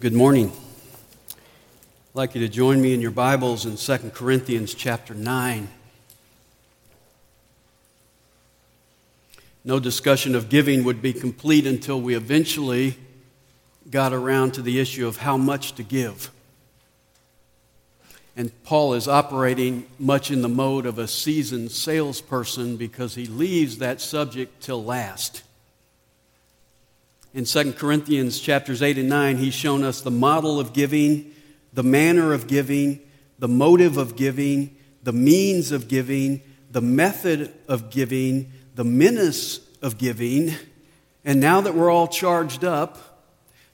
Good morning. I'd like you to join me in your Bibles in 2 Corinthians chapter 9. No discussion of giving would be complete until we eventually got around to the issue of how much to give. And Paul is operating much in the mode of a seasoned salesperson because he leaves that subject till last. In 2 Corinthians chapters 8 and 9, he's shown us the model of giving, the manner of giving, the motive of giving, the means of giving, the method of giving, the menace of giving. And now that we're all charged up,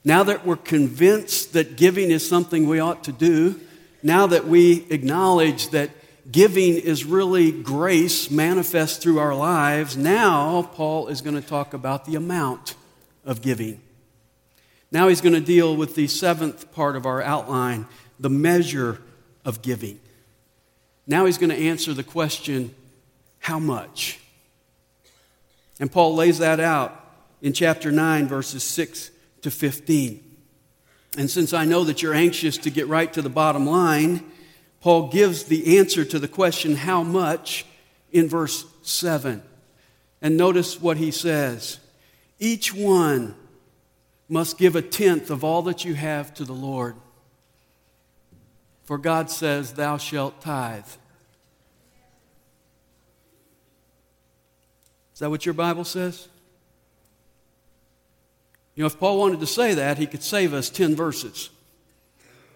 now that we're convinced that giving is something we ought to do, now that we acknowledge that giving is really grace manifest through our lives, now Paul is going to talk about the amount of giving. Now he's going to deal with the seventh part of our outline, the measure of giving. Now he's going to answer the question, how much? And Paul lays that out in chapter 9, verses 6 to 15. And since I know that you're anxious to get right to the bottom line, Paul gives the answer to the question, how much, in verse 7. And notice what he says Each one must give a tenth of all that you have to the Lord. For God says, Thou shalt tithe. Is that what your Bible says? You know, if Paul wanted to say that, he could save us 10 verses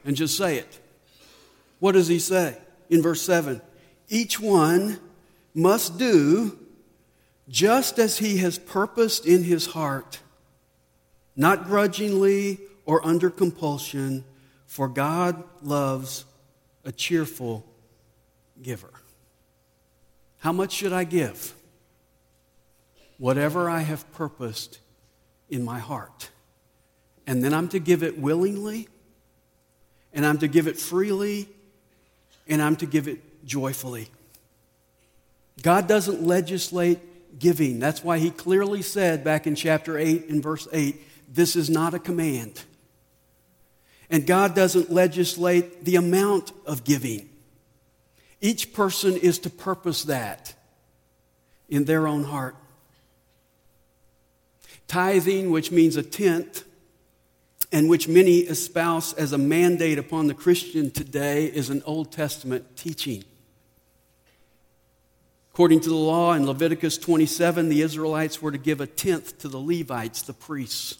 and just say it. What does he say in verse 7? Each one must do just as he has purposed in his heart, not grudgingly or under compulsion, for God loves a cheerful giver. How much should I give? Whatever I have purposed in my heart. And then I'm to give it willingly, and I'm to give it freely, and I'm to give it joyfully. God doesn't legislate giving. That's why he clearly said back in chapter 8 in verse 8 this is not a command. And God doesn't legislate the amount of giving. Each person is to purpose that in their own heart. Tithing, which means a tenth, and which many espouse as a mandate upon the Christian today, is an Old Testament teaching. According to the law in Leviticus 27, the Israelites were to give a tenth to the Levites, the priests.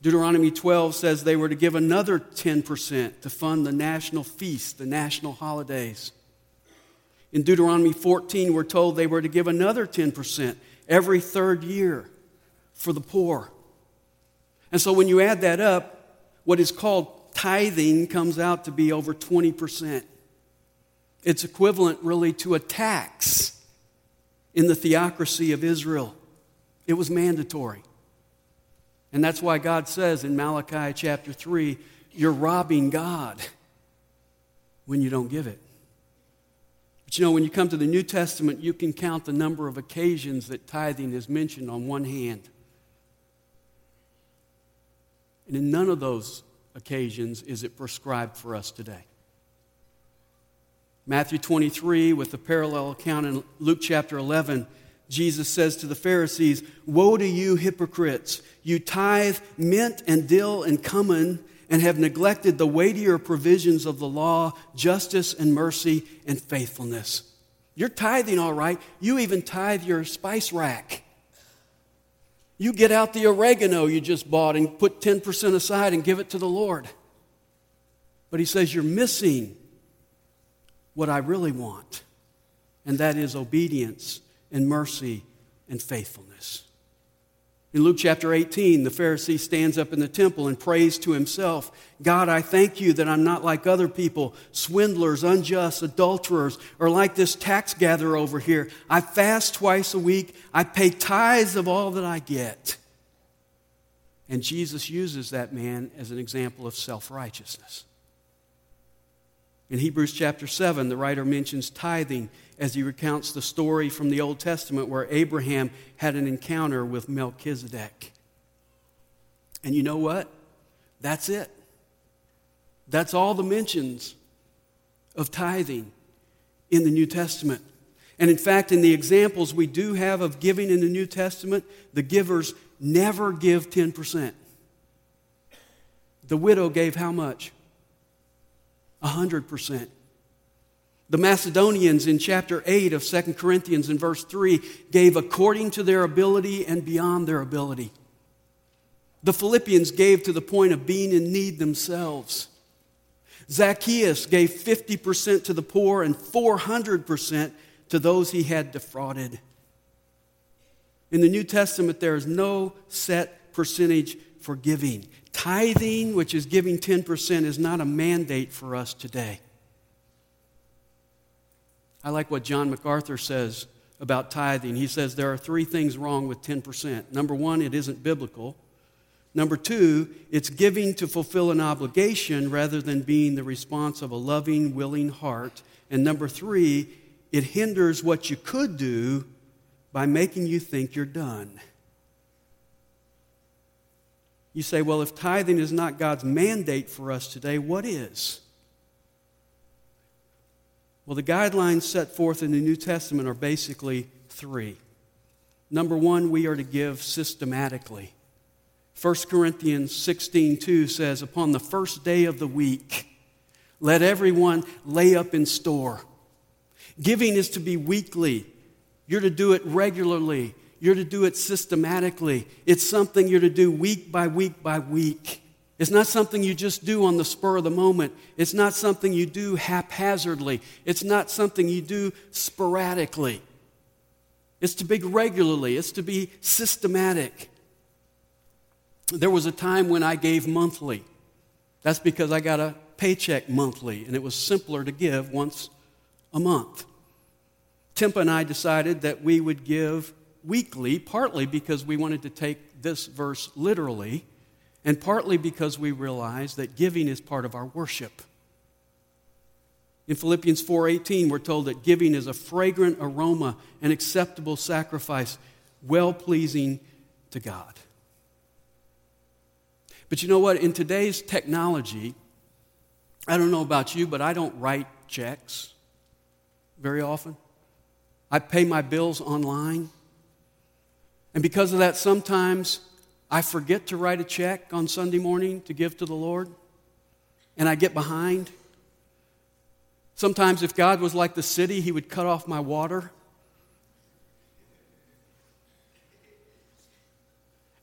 Deuteronomy 12 says they were to give another 10% to fund the national feasts, the national holidays. In Deuteronomy 14, we're told they were to give another 10% every third year for the poor. And so when you add that up, what is called tithing comes out to be over 20%. It's equivalent really to a tax in the theocracy of Israel. It was mandatory. And that's why God says in Malachi chapter 3 you're robbing God when you don't give it. But you know, when you come to the New Testament, you can count the number of occasions that tithing is mentioned on one hand. And in none of those occasions is it prescribed for us today. Matthew 23, with the parallel account in Luke chapter 11, Jesus says to the Pharisees, Woe to you, hypocrites! You tithe mint and dill and cumin and have neglected the weightier provisions of the law, justice and mercy and faithfulness. You're tithing all right. You even tithe your spice rack. You get out the oregano you just bought and put 10% aside and give it to the Lord. But he says, You're missing what I really want, and that is obedience and mercy and faithfulness. In Luke chapter 18, the Pharisee stands up in the temple and prays to himself God, I thank you that I'm not like other people, swindlers, unjust, adulterers, or like this tax gatherer over here. I fast twice a week, I pay tithes of all that I get. And Jesus uses that man as an example of self righteousness. In Hebrews chapter 7, the writer mentions tithing as he recounts the story from the Old Testament where Abraham had an encounter with Melchizedek. And you know what? That's it. That's all the mentions of tithing in the New Testament. And in fact, in the examples we do have of giving in the New Testament, the givers never give 10%. The widow gave how much? 100%. The Macedonians in chapter 8 of 2 Corinthians in verse 3 gave according to their ability and beyond their ability. The Philippians gave to the point of being in need themselves. Zacchaeus gave 50% to the poor and 400% to those he had defrauded. In the New Testament, there is no set percentage for giving. Tithing, which is giving 10%, is not a mandate for us today. I like what John MacArthur says about tithing. He says there are three things wrong with 10%. Number one, it isn't biblical. Number two, it's giving to fulfill an obligation rather than being the response of a loving, willing heart. And number three, it hinders what you could do by making you think you're done. You say, well, if tithing is not God's mandate for us today, what is? Well, the guidelines set forth in the New Testament are basically three. Number one, we are to give systematically. 1 Corinthians 16:2 says, Upon the first day of the week, let everyone lay up in store. Giving is to be weekly. You're to do it regularly. You're to do it systematically. It's something you're to do week by week by week. It's not something you just do on the spur of the moment. It's not something you do haphazardly. It's not something you do sporadically. It's to be regularly, it's to be systematic. There was a time when I gave monthly. That's because I got a paycheck monthly, and it was simpler to give once a month. Timpa and I decided that we would give weekly, partly because we wanted to take this verse literally, and partly because we realized that giving is part of our worship. In Philippians 4:18 we're told that giving is a fragrant aroma, an acceptable sacrifice, well-pleasing to God. But you know what? In today's technology, I don't know about you, but I don't write checks very often. I pay my bills online. And because of that, sometimes I forget to write a check on Sunday morning to give to the Lord, and I get behind. Sometimes, if God was like the city, He would cut off my water.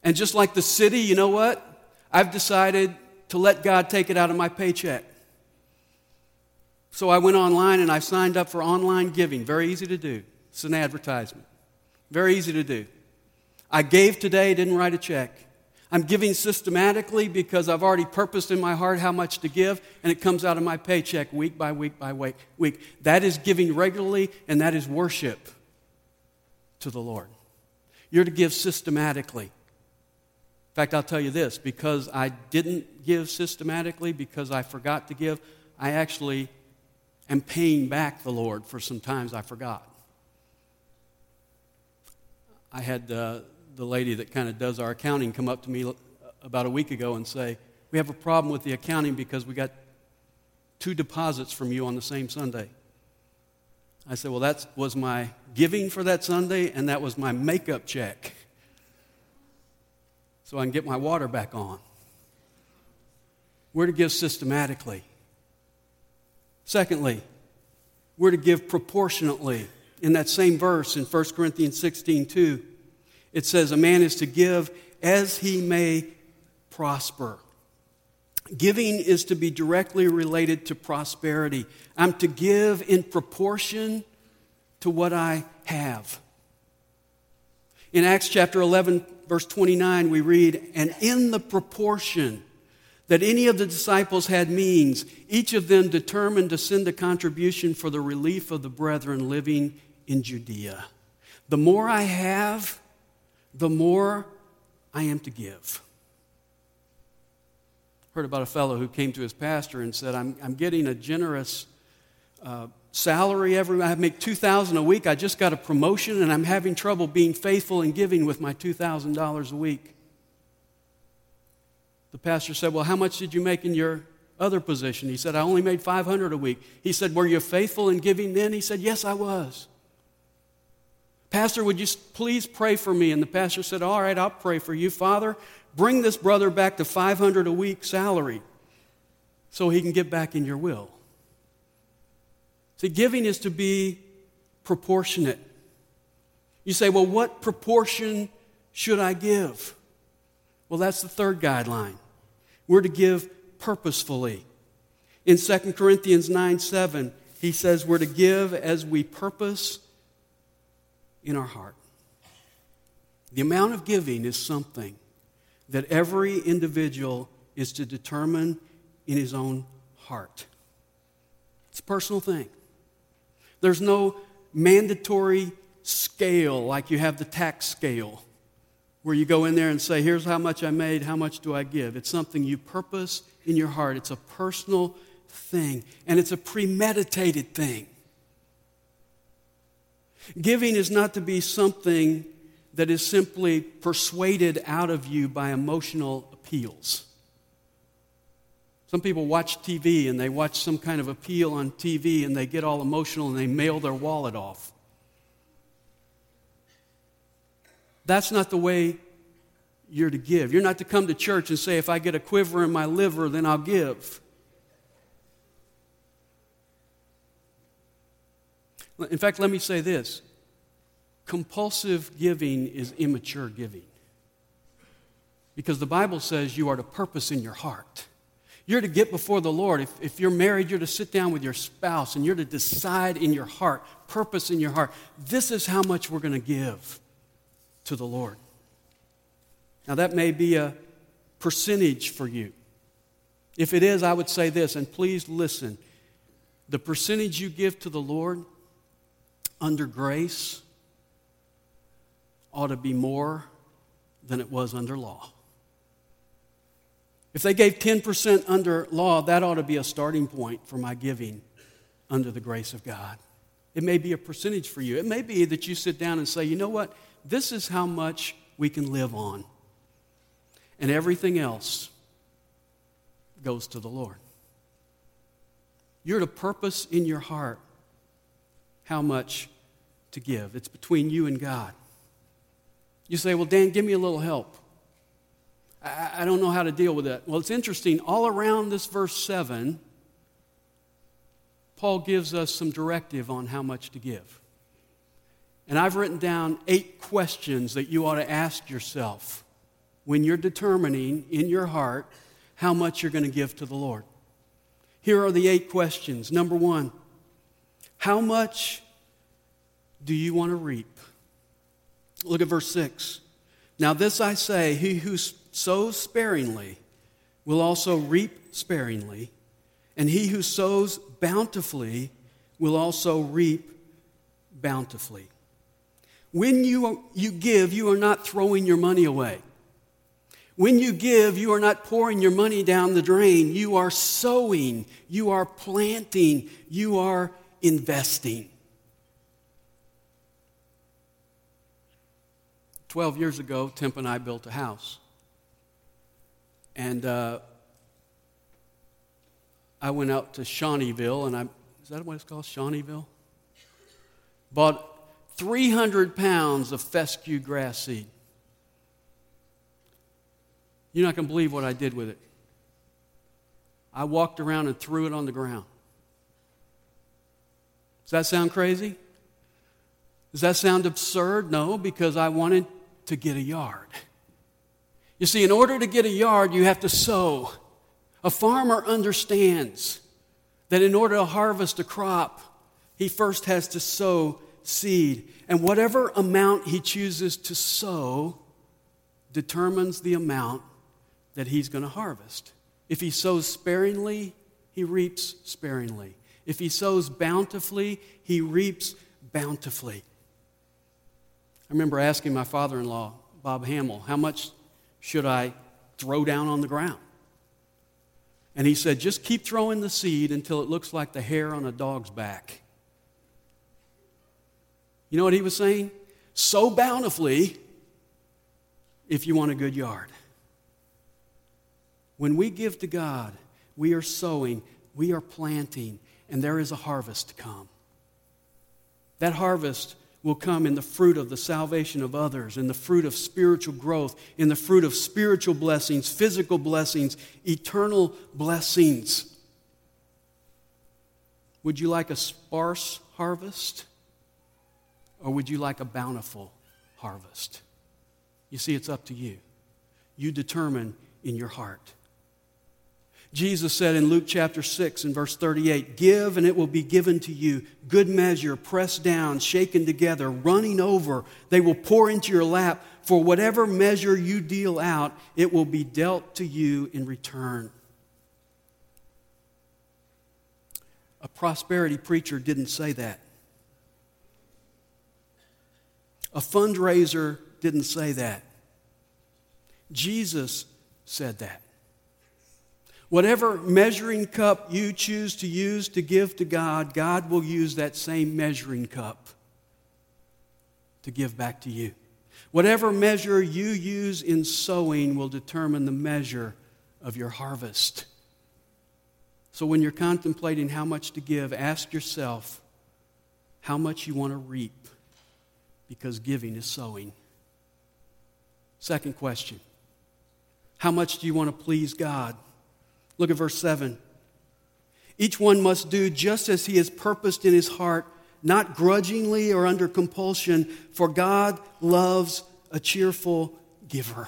And just like the city, you know what? I've decided to let God take it out of my paycheck. So I went online and I signed up for online giving. Very easy to do. It's an advertisement. Very easy to do. I gave today, didn't write a check. I'm giving systematically because I've already purposed in my heart how much to give, and it comes out of my paycheck week by week by week. week. That is giving regularly, and that is worship to the Lord. You're to give systematically. In fact, I'll tell you this because I didn't give systematically, because I forgot to give, I actually am paying back the Lord for some times I forgot. I had uh, the lady that kind of does our accounting come up to me about a week ago and say, We have a problem with the accounting because we got two deposits from you on the same Sunday. I said, Well, that was my giving for that Sunday, and that was my makeup check. So I can get my water back on. We're to give systematically. Secondly, we're to give proportionately. In that same verse in 1 Corinthians 16 2, it says, A man is to give as he may prosper. Giving is to be directly related to prosperity. I'm to give in proportion to what I have. In Acts chapter 11, verse 29, we read, And in the proportion that any of the disciples had means, each of them determined to send a contribution for the relief of the brethren living in Judea. The more I have, the more I am to give. Heard about a fellow who came to his pastor and said, I'm, I'm getting a generous uh, salary every I make 2000 a week. I just got a promotion and I'm having trouble being faithful and giving with my $2,000 a week. The pastor said, Well, how much did you make in your other position? He said, I only made 500 a week. He said, Were you faithful in giving then? He said, Yes, I was. Pastor, would you please pray for me? And the pastor said, All right, I'll pray for you. Father, bring this brother back to 500 a week salary so he can get back in your will. See, giving is to be proportionate. You say, Well, what proportion should I give? Well, that's the third guideline. We're to give purposefully. In 2 Corinthians 9 7, he says we're to give as we purpose in our heart. The amount of giving is something that every individual is to determine in his own heart. It's a personal thing. There's no mandatory scale like you have the tax scale where you go in there and say, Here's how much I made, how much do I give? It's something you purpose in your heart. It's a personal thing, and it's a premeditated thing. Giving is not to be something that is simply persuaded out of you by emotional appeals. Some people watch TV and they watch some kind of appeal on TV and they get all emotional and they mail their wallet off. That's not the way you're to give. You're not to come to church and say, if I get a quiver in my liver, then I'll give. In fact, let me say this compulsive giving is immature giving. Because the Bible says you are to purpose in your heart. You're to get before the Lord. If, if you're married, you're to sit down with your spouse and you're to decide in your heart, purpose in your heart, this is how much we're going to give to the Lord. Now, that may be a percentage for you. If it is, I would say this, and please listen. The percentage you give to the Lord under grace ought to be more than it was under law. If they gave 10% under law, that ought to be a starting point for my giving under the grace of God. It may be a percentage for you. It may be that you sit down and say, you know what? This is how much we can live on. And everything else goes to the Lord. You're to purpose in your heart how much to give. It's between you and God. You say, Well, Dan, give me a little help. I, I don't know how to deal with that. Well, it's interesting. All around this verse 7, Paul gives us some directive on how much to give. And I've written down eight questions that you ought to ask yourself when you're determining in your heart how much you're going to give to the Lord. Here are the eight questions. Number one, how much do you want to reap? Look at verse 6. Now, this I say, he who sows sparingly will also reap sparingly, and he who sows bountifully will also reap bountifully. When you, you give, you are not throwing your money away. When you give, you are not pouring your money down the drain. You are sowing, you are planting, you are investing. 12 years ago, Temp and I built a house. And uh, I went out to Shawneeville, and I, is that what it's called? Shawneeville? Bought 300 pounds of fescue grass seed. You're not going to believe what I did with it. I walked around and threw it on the ground. Does that sound crazy? Does that sound absurd? No, because I wanted to get a yard. You see, in order to get a yard, you have to sow. A farmer understands that in order to harvest a crop, he first has to sow seed. And whatever amount he chooses to sow determines the amount that he's going to harvest. If he sows sparingly, he reaps sparingly. If he sows bountifully, he reaps bountifully. I remember asking my father in law, Bob Hamill, how much should I throw down on the ground? And he said, just keep throwing the seed until it looks like the hair on a dog's back. You know what he was saying? Sow bountifully if you want a good yard. When we give to God, we are sowing, we are planting, and there is a harvest to come. That harvest will come in the fruit of the salvation of others, in the fruit of spiritual growth, in the fruit of spiritual blessings, physical blessings, eternal blessings. Would you like a sparse harvest? Or would you like a bountiful harvest? You see, it's up to you. You determine in your heart. Jesus said in Luke chapter 6 and verse 38 Give and it will be given to you. Good measure, pressed down, shaken together, running over. They will pour into your lap. For whatever measure you deal out, it will be dealt to you in return. A prosperity preacher didn't say that. A fundraiser didn't say that. Jesus said that. Whatever measuring cup you choose to use to give to God, God will use that same measuring cup to give back to you. Whatever measure you use in sowing will determine the measure of your harvest. So when you're contemplating how much to give, ask yourself how much you want to reap because giving is sowing. Second question How much do you want to please God? Look at verse 7. Each one must do just as he has purposed in his heart, not grudgingly or under compulsion, for God loves a cheerful giver.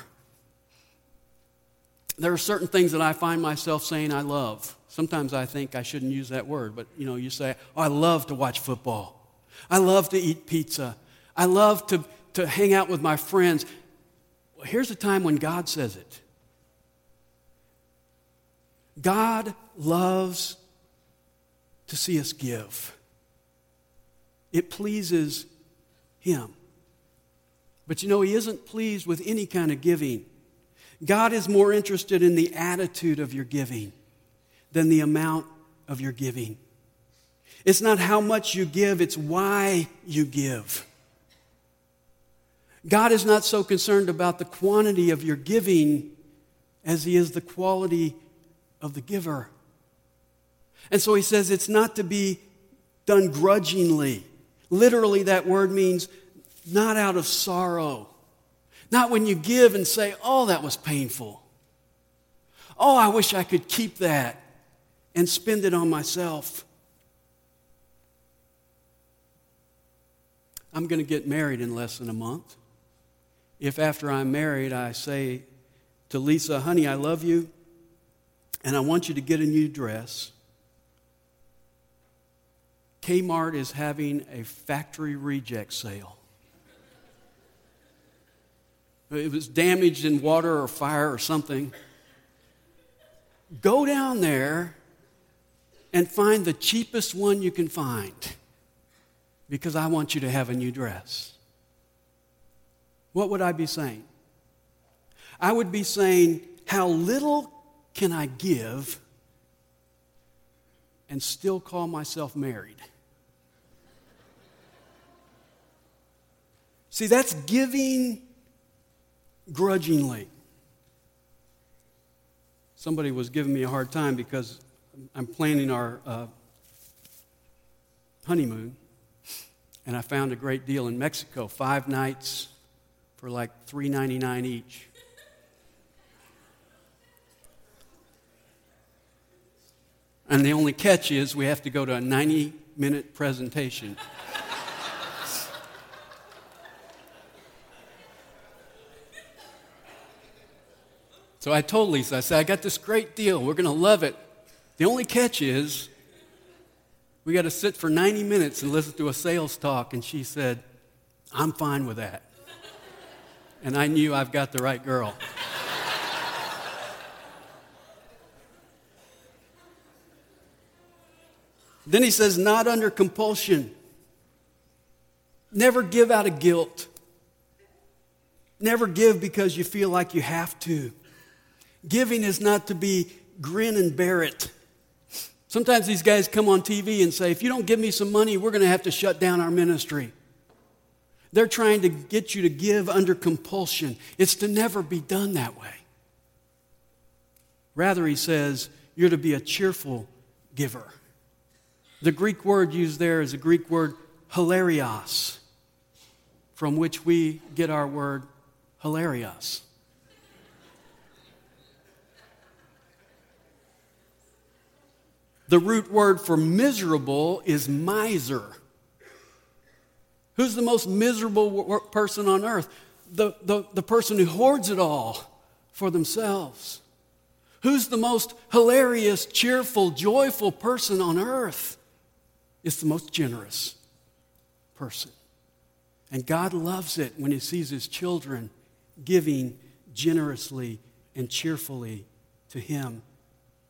There are certain things that I find myself saying I love. Sometimes I think I shouldn't use that word, but you know, you say, oh, I love to watch football. I love to eat pizza. I love to, to hang out with my friends. Well, here's a time when God says it. God loves to see us give. It pleases Him. But you know, He isn't pleased with any kind of giving. God is more interested in the attitude of your giving than the amount of your giving. It's not how much you give, it's why you give. God is not so concerned about the quantity of your giving as He is the quality of the giver. And so he says it's not to be done grudgingly. Literally, that word means not out of sorrow. Not when you give and say, oh, that was painful. Oh, I wish I could keep that and spend it on myself. I'm going to get married in less than a month. If after I'm married I say to Lisa, honey, I love you, and I want you to get a new dress. Kmart is having a factory reject sale. It was damaged in water or fire or something. Go down there and find the cheapest one you can find because I want you to have a new dress. What would I be saying? I would be saying, How little can I give and still call myself married? See, that's giving grudgingly. Somebody was giving me a hard time because I'm planning our uh, honeymoon, and I found a great deal in Mexico five nights for like $3.99 each. And the only catch is we have to go to a 90 minute presentation. so I told Lisa, I said, I got this great deal. We're going to love it. The only catch is we got to sit for 90 minutes and listen to a sales talk. And she said, I'm fine with that. And I knew I've got the right girl. Then he says, not under compulsion. Never give out of guilt. Never give because you feel like you have to. Giving is not to be grin and bear it. Sometimes these guys come on TV and say, if you don't give me some money, we're going to have to shut down our ministry. They're trying to get you to give under compulsion. It's to never be done that way. Rather, he says, you're to be a cheerful giver. The Greek word used there is a Greek word hilaros, from which we get our word hilarious. The root word for miserable is miser. Who's the most miserable person on earth? The, the, the person who hoards it all for themselves. Who's the most hilarious, cheerful, joyful person on earth? It's the most generous person. And God loves it when He sees His children giving generously and cheerfully to Him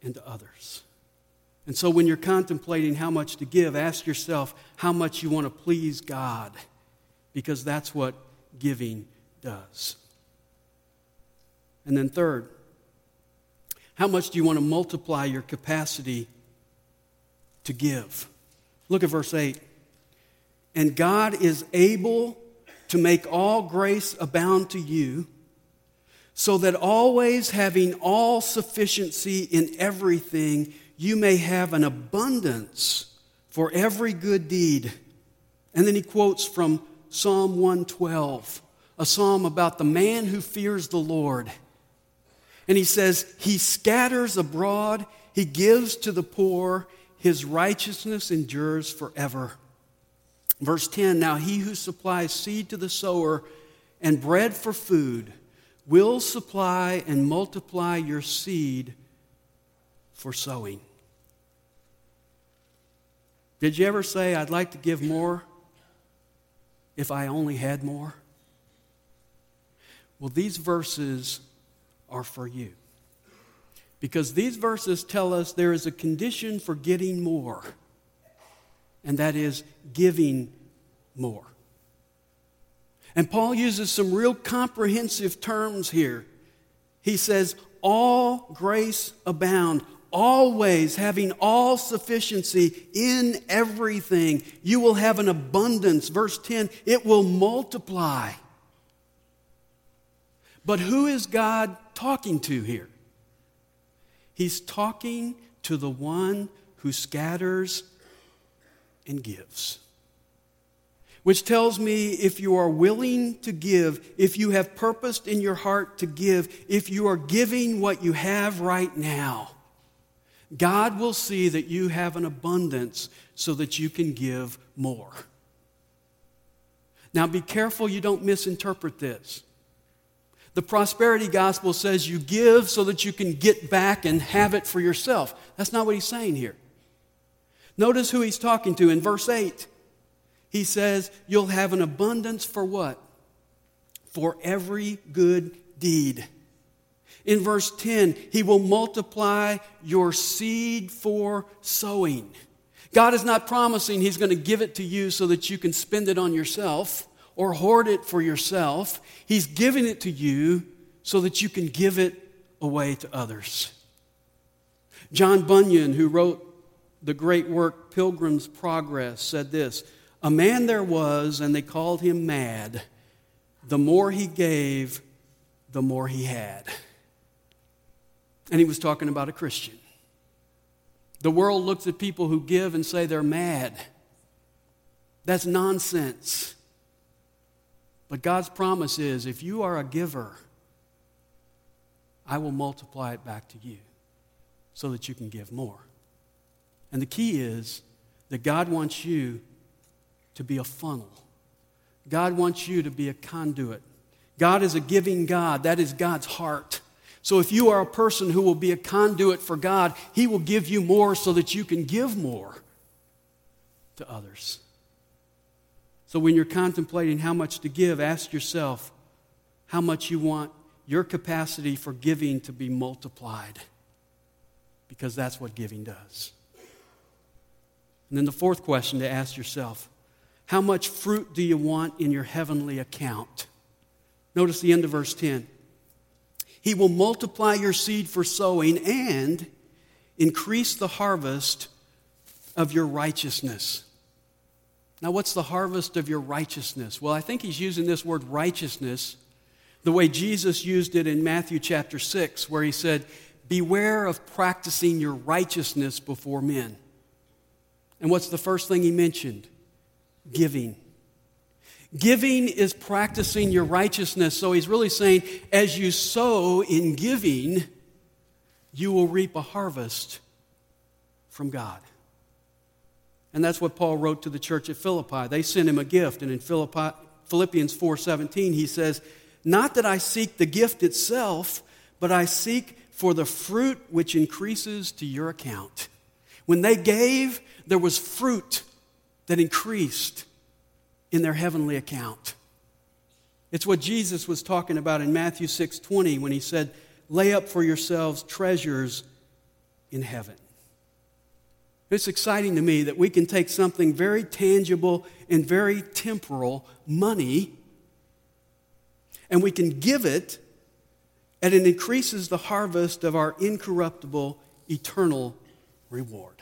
and to others. And so when you're contemplating how much to give, ask yourself how much you want to please God, because that's what giving does. And then, third, how much do you want to multiply your capacity to give? Look at verse 8. And God is able to make all grace abound to you, so that always having all sufficiency in everything, you may have an abundance for every good deed. And then he quotes from Psalm 112, a psalm about the man who fears the Lord. And he says, He scatters abroad, He gives to the poor, His righteousness endures forever. Verse 10 Now he who supplies seed to the sower and bread for food will supply and multiply your seed for sowing. Did you ever say, I'd like to give more if I only had more? Well, these verses are for you. Because these verses tell us there is a condition for getting more, and that is giving more. And Paul uses some real comprehensive terms here. He says, All grace abound, always having all sufficiency in everything. You will have an abundance. Verse 10 it will multiply. But who is God talking to here? He's talking to the one who scatters and gives. Which tells me if you are willing to give, if you have purposed in your heart to give, if you are giving what you have right now, God will see that you have an abundance so that you can give more. Now, be careful you don't misinterpret this. The prosperity gospel says you give so that you can get back and have it for yourself. That's not what he's saying here. Notice who he's talking to in verse 8. He says, You'll have an abundance for what? For every good deed. In verse 10, He will multiply your seed for sowing. God is not promising He's going to give it to you so that you can spend it on yourself or hoard it for yourself. He's giving it to you so that you can give it away to others. John Bunyan, who wrote the great work Pilgrim's Progress, said this A man there was, and they called him mad. The more he gave, the more he had. And he was talking about a Christian. The world looks at people who give and say they're mad. That's nonsense. But God's promise is if you are a giver, I will multiply it back to you so that you can give more. And the key is that God wants you to be a funnel. God wants you to be a conduit. God is a giving God. That is God's heart. So if you are a person who will be a conduit for God, He will give you more so that you can give more to others. So when you're contemplating how much to give, ask yourself how much you want your capacity for giving to be multiplied, because that's what giving does. And then the fourth question to ask yourself how much fruit do you want in your heavenly account? Notice the end of verse 10. He will multiply your seed for sowing and increase the harvest of your righteousness. Now, what's the harvest of your righteousness? Well, I think he's using this word righteousness the way Jesus used it in Matthew chapter 6, where he said, Beware of practicing your righteousness before men. And what's the first thing he mentioned? Giving. Giving is practicing your righteousness. So he's really saying, as you sow in giving, you will reap a harvest from God. And that's what Paul wrote to the church at Philippi. They sent him a gift, and in Philippi, Philippians 4:17 he says, "Not that I seek the gift itself, but I seek for the fruit which increases to your account." When they gave, there was fruit that increased in their heavenly account. It's what Jesus was talking about in Matthew 6:20 when he said, "Lay up for yourselves treasures in heaven." It's exciting to me that we can take something very tangible and very temporal, money, and we can give it, and it increases the harvest of our incorruptible, eternal reward.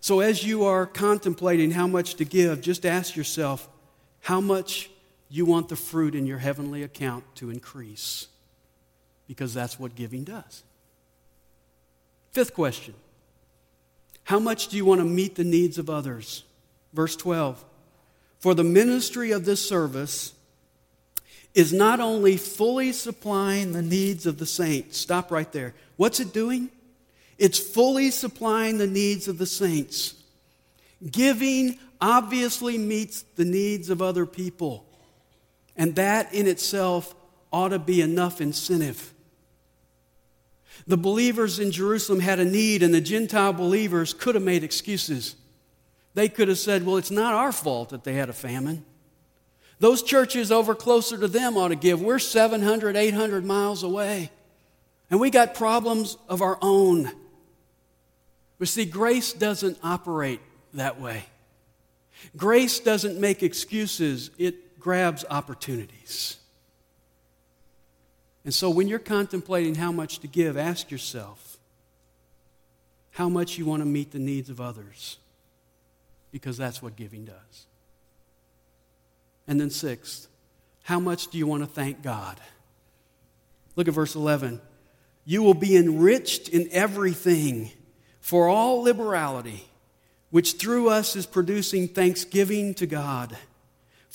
So, as you are contemplating how much to give, just ask yourself how much you want the fruit in your heavenly account to increase, because that's what giving does. Fifth question How much do you want to meet the needs of others? Verse 12 For the ministry of this service is not only fully supplying the needs of the saints, stop right there. What's it doing? It's fully supplying the needs of the saints. Giving obviously meets the needs of other people. And that in itself ought to be enough incentive. The believers in Jerusalem had a need, and the Gentile believers could have made excuses. They could have said, Well, it's not our fault that they had a famine. Those churches over closer to them ought to give. We're 700, 800 miles away, and we got problems of our own. But see, grace doesn't operate that way. Grace doesn't make excuses, it grabs opportunities. And so when you're contemplating how much to give, ask yourself how much you want to meet the needs of others, because that's what giving does. And then, sixth, how much do you want to thank God? Look at verse 11. You will be enriched in everything for all liberality, which through us is producing thanksgiving to God.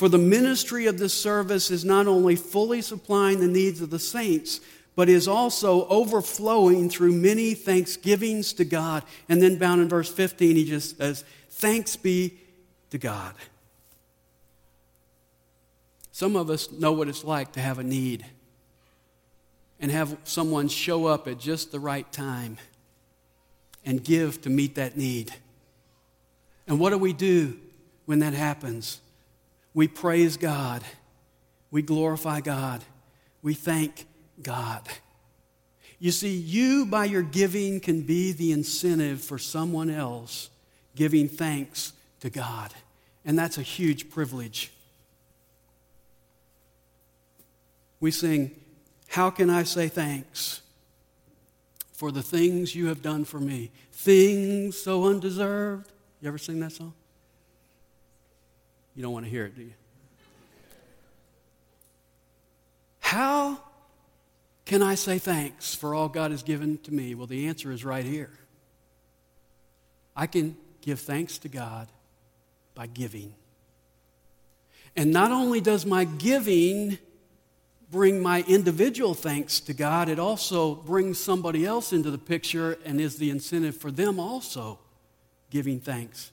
For the ministry of this service is not only fully supplying the needs of the saints, but is also overflowing through many thanksgivings to God. And then, bound in verse 15, he just says, Thanks be to God. Some of us know what it's like to have a need and have someone show up at just the right time and give to meet that need. And what do we do when that happens? We praise God, we glorify God, we thank God. You see, you by your giving can be the incentive for someone else giving thanks to God. And that's a huge privilege. We sing, How can I say thanks? for the things you have done for me. Things so undeserved. You ever sing that song? You don't want to hear it, do you? How can I say thanks for all God has given to me? Well, the answer is right here. I can give thanks to God by giving. And not only does my giving bring my individual thanks to God, it also brings somebody else into the picture and is the incentive for them also giving thanks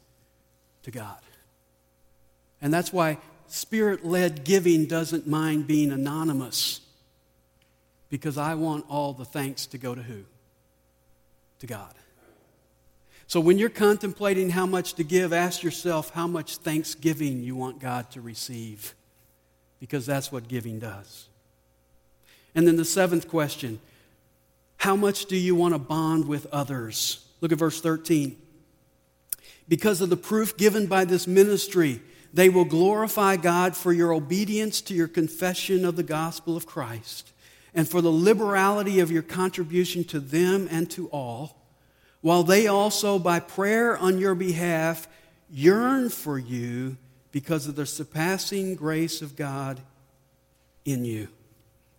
to God. And that's why spirit led giving doesn't mind being anonymous because I want all the thanks to go to who? To God. So when you're contemplating how much to give, ask yourself how much thanksgiving you want God to receive because that's what giving does. And then the seventh question How much do you want to bond with others? Look at verse 13. Because of the proof given by this ministry, they will glorify God for your obedience to your confession of the gospel of Christ and for the liberality of your contribution to them and to all, while they also, by prayer on your behalf, yearn for you because of the surpassing grace of God in you.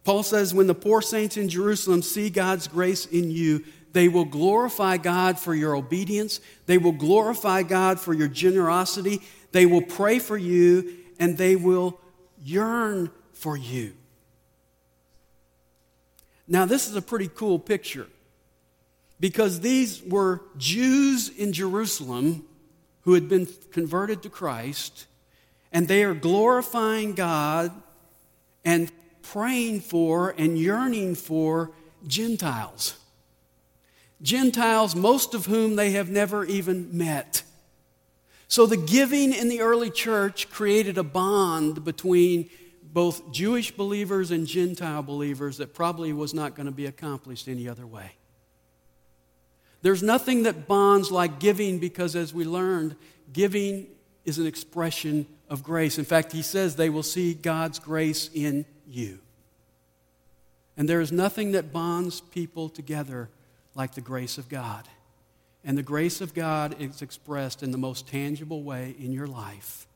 Paul says, when the poor saints in Jerusalem see God's grace in you, they will glorify God for your obedience. They will glorify God for your generosity. They will pray for you and they will yearn for you. Now, this is a pretty cool picture because these were Jews in Jerusalem who had been converted to Christ, and they are glorifying God and praying for and yearning for Gentiles. Gentiles, most of whom they have never even met. So the giving in the early church created a bond between both Jewish believers and Gentile believers that probably was not going to be accomplished any other way. There's nothing that bonds like giving because, as we learned, giving is an expression of grace. In fact, he says they will see God's grace in you. And there is nothing that bonds people together like the grace of God. And the grace of God is expressed in the most tangible way in your life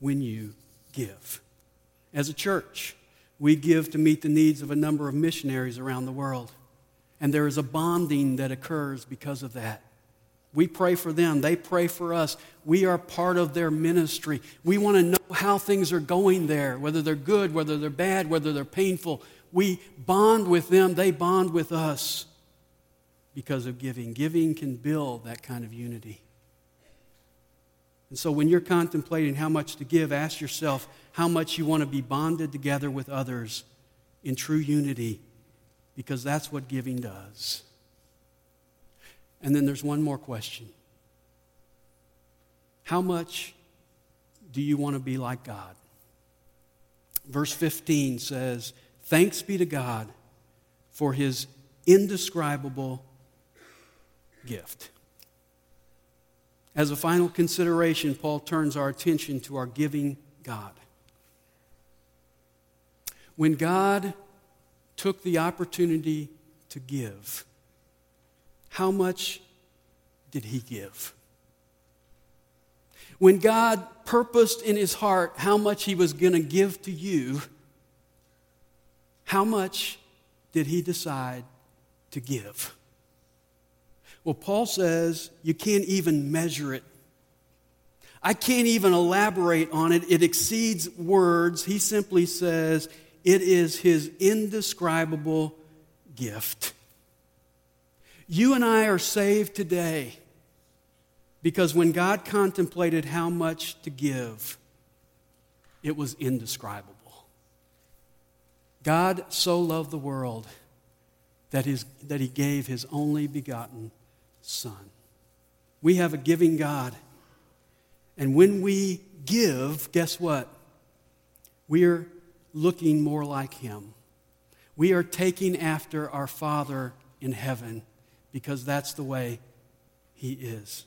when you give. As a church, we give to meet the needs of a number of missionaries around the world. And there is a bonding that occurs because of that. We pray for them, they pray for us. We are part of their ministry. We want to know how things are going there, whether they're good, whether they're bad, whether they're painful. We bond with them, they bond with us because of giving. Giving can build that kind of unity. And so when you're contemplating how much to give, ask yourself how much you want to be bonded together with others in true unity, because that's what giving does. And then there's one more question How much do you want to be like God? Verse 15 says, Thanks be to God for his indescribable gift. As a final consideration, Paul turns our attention to our giving God. When God took the opportunity to give, how much did he give? When God purposed in his heart how much he was going to give to you, how much did he decide to give? Well, Paul says you can't even measure it. I can't even elaborate on it. It exceeds words. He simply says it is his indescribable gift. You and I are saved today because when God contemplated how much to give, it was indescribable. God so loved the world that, his, that he gave his only begotten Son. We have a giving God. And when we give, guess what? We are looking more like Him. We are taking after our Father in heaven because that's the way He is.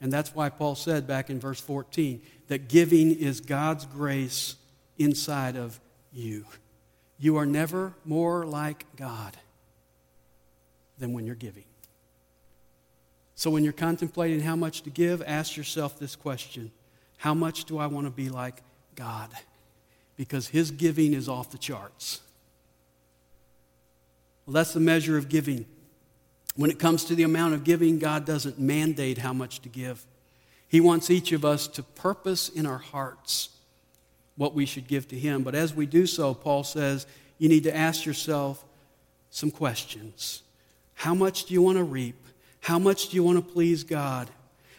And that's why Paul said back in verse 14 that giving is God's grace inside of you. You are never more like God than when you're giving. So when you're contemplating how much to give, ask yourself this question How much do I want to be like God? Because His giving is off the charts. Well, that's the measure of giving. When it comes to the amount of giving, God doesn't mandate how much to give. He wants each of us to purpose in our hearts what we should give to Him. But as we do so, Paul says, you need to ask yourself some questions. How much do you want to reap? How much do you want to please God?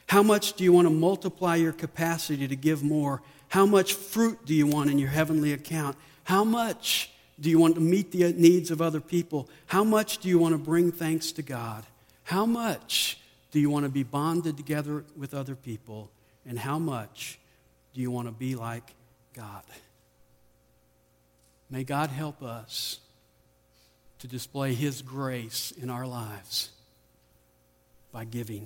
How much do you want to multiply your capacity to give more? How much fruit do you want in your heavenly account? How much do you want to meet the needs of other people? How much do you want to bring thanks to God? How much do you want to be bonded together with other people? And how much do you want to be like God? May God help us to display His grace in our lives by giving.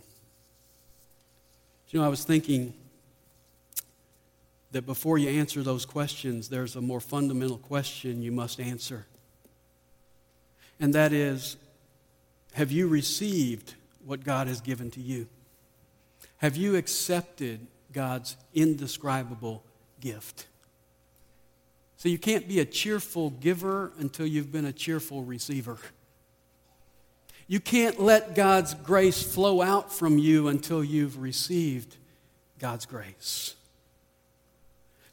You know, I was thinking that before you answer those questions, there's a more fundamental question you must answer. And that is Have you received what God has given to you? Have you accepted God's indescribable gift? So you can't be a cheerful giver until you've been a cheerful receiver. You can't let God's grace flow out from you until you've received God's grace.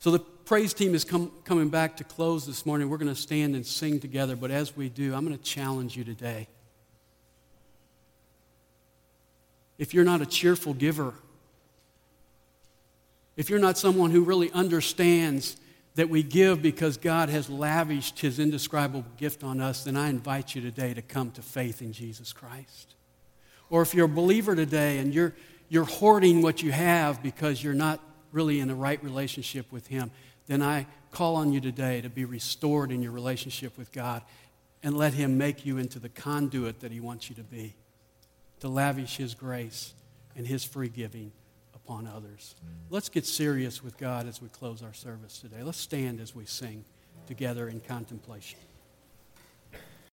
So the praise team is com- coming back to close this morning. We're going to stand and sing together, but as we do, I'm going to challenge you today. If you're not a cheerful giver, if you're not someone who really understands that we give because God has lavished his indescribable gift on us, then I invite you today to come to faith in Jesus Christ. Or if you're a believer today and you're, you're hoarding what you have because you're not really in a right relationship with him, then I call on you today to be restored in your relationship with God and let him make you into the conduit that he wants you to be, to lavish his grace and his free giving upon others. Let's get serious with God as we close our service today. Let's stand as we sing together in contemplation.